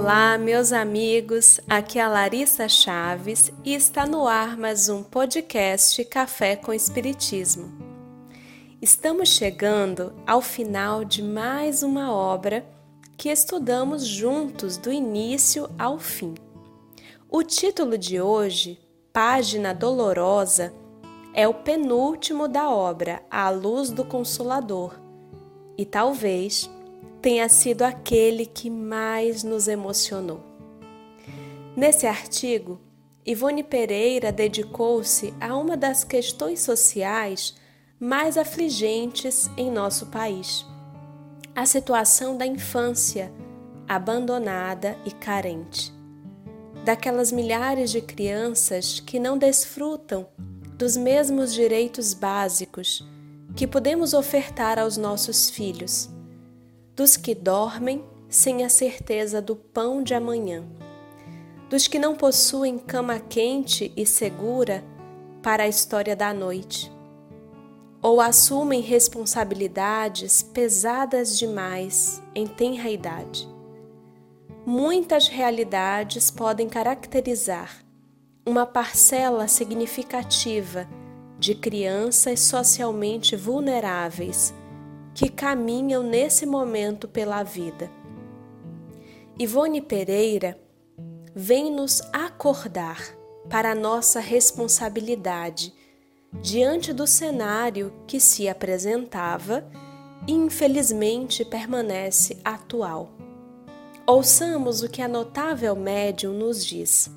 Olá, meus amigos. Aqui é a Larissa Chaves e está no ar mais um podcast Café com Espiritismo. Estamos chegando ao final de mais uma obra que estudamos juntos do início ao fim. O título de hoje, Página Dolorosa, é o penúltimo da obra A Luz do Consolador e talvez tenha sido aquele que mais nos emocionou. Nesse artigo, Ivone Pereira dedicou-se a uma das questões sociais mais afligentes em nosso país: a situação da infância abandonada e carente. Daquelas milhares de crianças que não desfrutam dos mesmos direitos básicos que podemos ofertar aos nossos filhos dos que dormem sem a certeza do pão de amanhã, dos que não possuem cama quente e segura para a história da noite, ou assumem responsabilidades pesadas demais em tenra idade. Muitas realidades podem caracterizar uma parcela significativa de crianças socialmente vulneráveis que caminham nesse momento pela vida. Ivone Pereira vem nos acordar para a nossa responsabilidade diante do cenário que se apresentava e infelizmente permanece atual. Ouçamos o que a notável médium nos diz.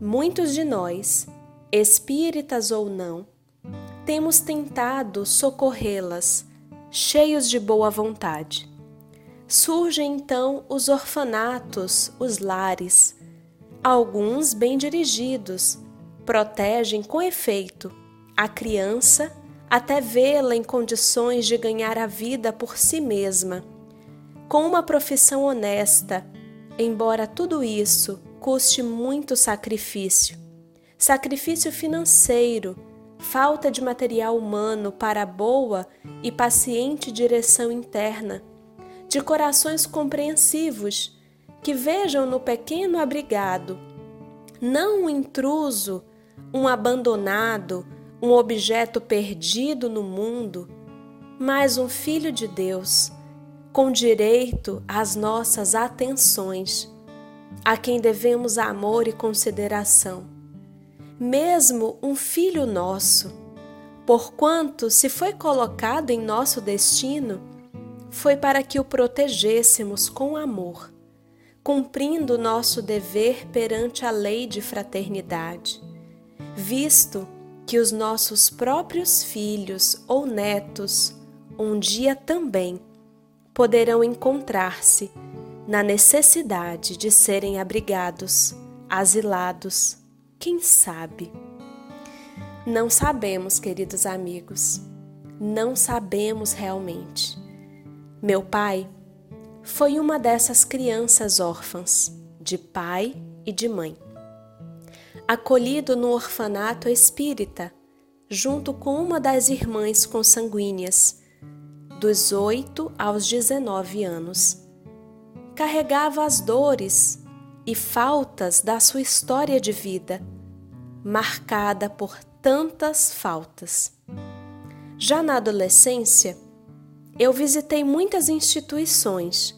Muitos de nós, espíritas ou não, temos tentado socorrê-las cheios de boa vontade. Surgem então os orfanatos, os lares. Alguns bem dirigidos protegem com efeito a criança até vê-la em condições de ganhar a vida por si mesma, com uma profissão honesta, embora tudo isso custe muito sacrifício sacrifício financeiro falta de material humano para boa e paciente direção interna, de corações compreensivos que vejam no pequeno abrigado não um intruso, um abandonado, um objeto perdido no mundo, mas um filho de Deus, com direito às nossas atenções, a quem devemos amor e consideração mesmo um filho nosso, porquanto se foi colocado em nosso destino, foi para que o protegêssemos com amor, cumprindo nosso dever perante a lei de fraternidade, visto que os nossos próprios filhos ou netos um dia também poderão encontrar-se na necessidade de serem abrigados, asilados, quem sabe? Não sabemos, queridos amigos. Não sabemos realmente. Meu pai foi uma dessas crianças órfãs, de pai e de mãe. Acolhido no orfanato espírita, junto com uma das irmãs consanguíneas, dos 8 aos 19 anos. Carregava as dores e faltas da sua história de vida, marcada por tantas faltas. Já na adolescência, eu visitei muitas instituições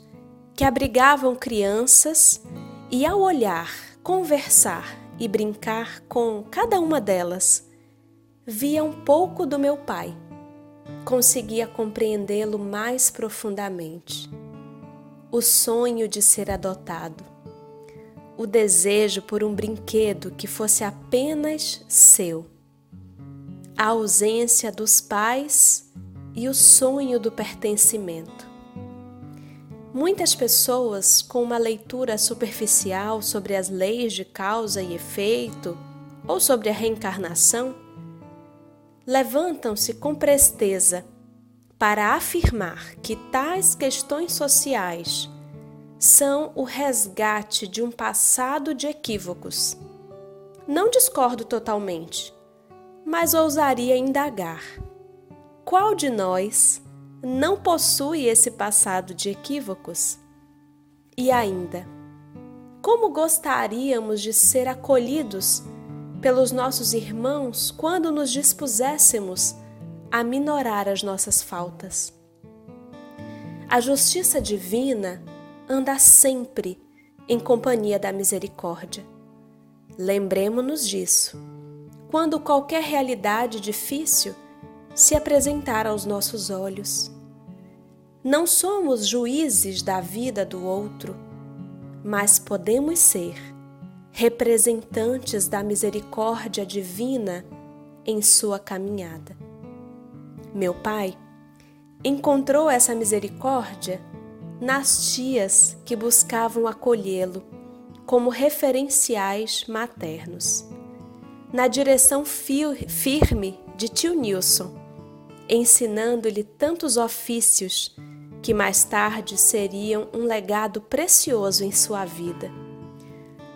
que abrigavam crianças e, ao olhar, conversar e brincar com cada uma delas, via um pouco do meu pai. Conseguia compreendê-lo mais profundamente. O sonho de ser adotado o desejo por um brinquedo que fosse apenas seu, a ausência dos pais e o sonho do pertencimento. Muitas pessoas, com uma leitura superficial sobre as leis de causa e efeito ou sobre a reencarnação, levantam-se com presteza para afirmar que tais questões sociais são o resgate de um passado de equívocos. Não discordo totalmente, mas ousaria indagar: qual de nós não possui esse passado de equívocos? E ainda, Como gostaríamos de ser acolhidos pelos nossos irmãos quando nos dispuséssemos a minorar as nossas faltas. A justiça divina anda sempre em companhia da misericórdia. Lembremos-nos disso. Quando qualquer realidade difícil se apresentar aos nossos olhos, não somos juízes da vida do outro, mas podemos ser representantes da misericórdia divina em sua caminhada. Meu pai encontrou essa misericórdia nas tias que buscavam acolhê-lo como referenciais maternos, na direção firme de tio Nilson, ensinando-lhe tantos ofícios que mais tarde seriam um legado precioso em sua vida,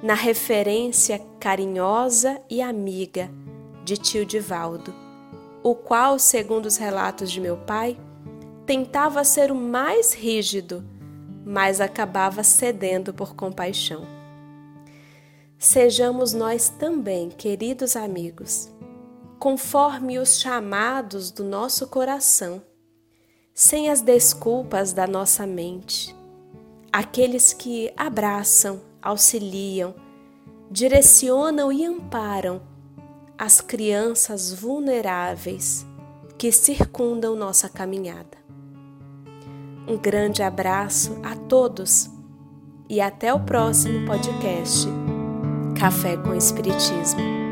na referência carinhosa e amiga de tio Divaldo o qual, segundo os relatos de meu pai, tentava ser o mais rígido, mas acabava cedendo por compaixão. Sejamos nós também, queridos amigos, conforme os chamados do nosso coração, sem as desculpas da nossa mente, aqueles que abraçam, auxiliam, direcionam e amparam as crianças vulneráveis que circundam nossa caminhada. Um grande abraço a todos e até o próximo podcast Café com Espiritismo.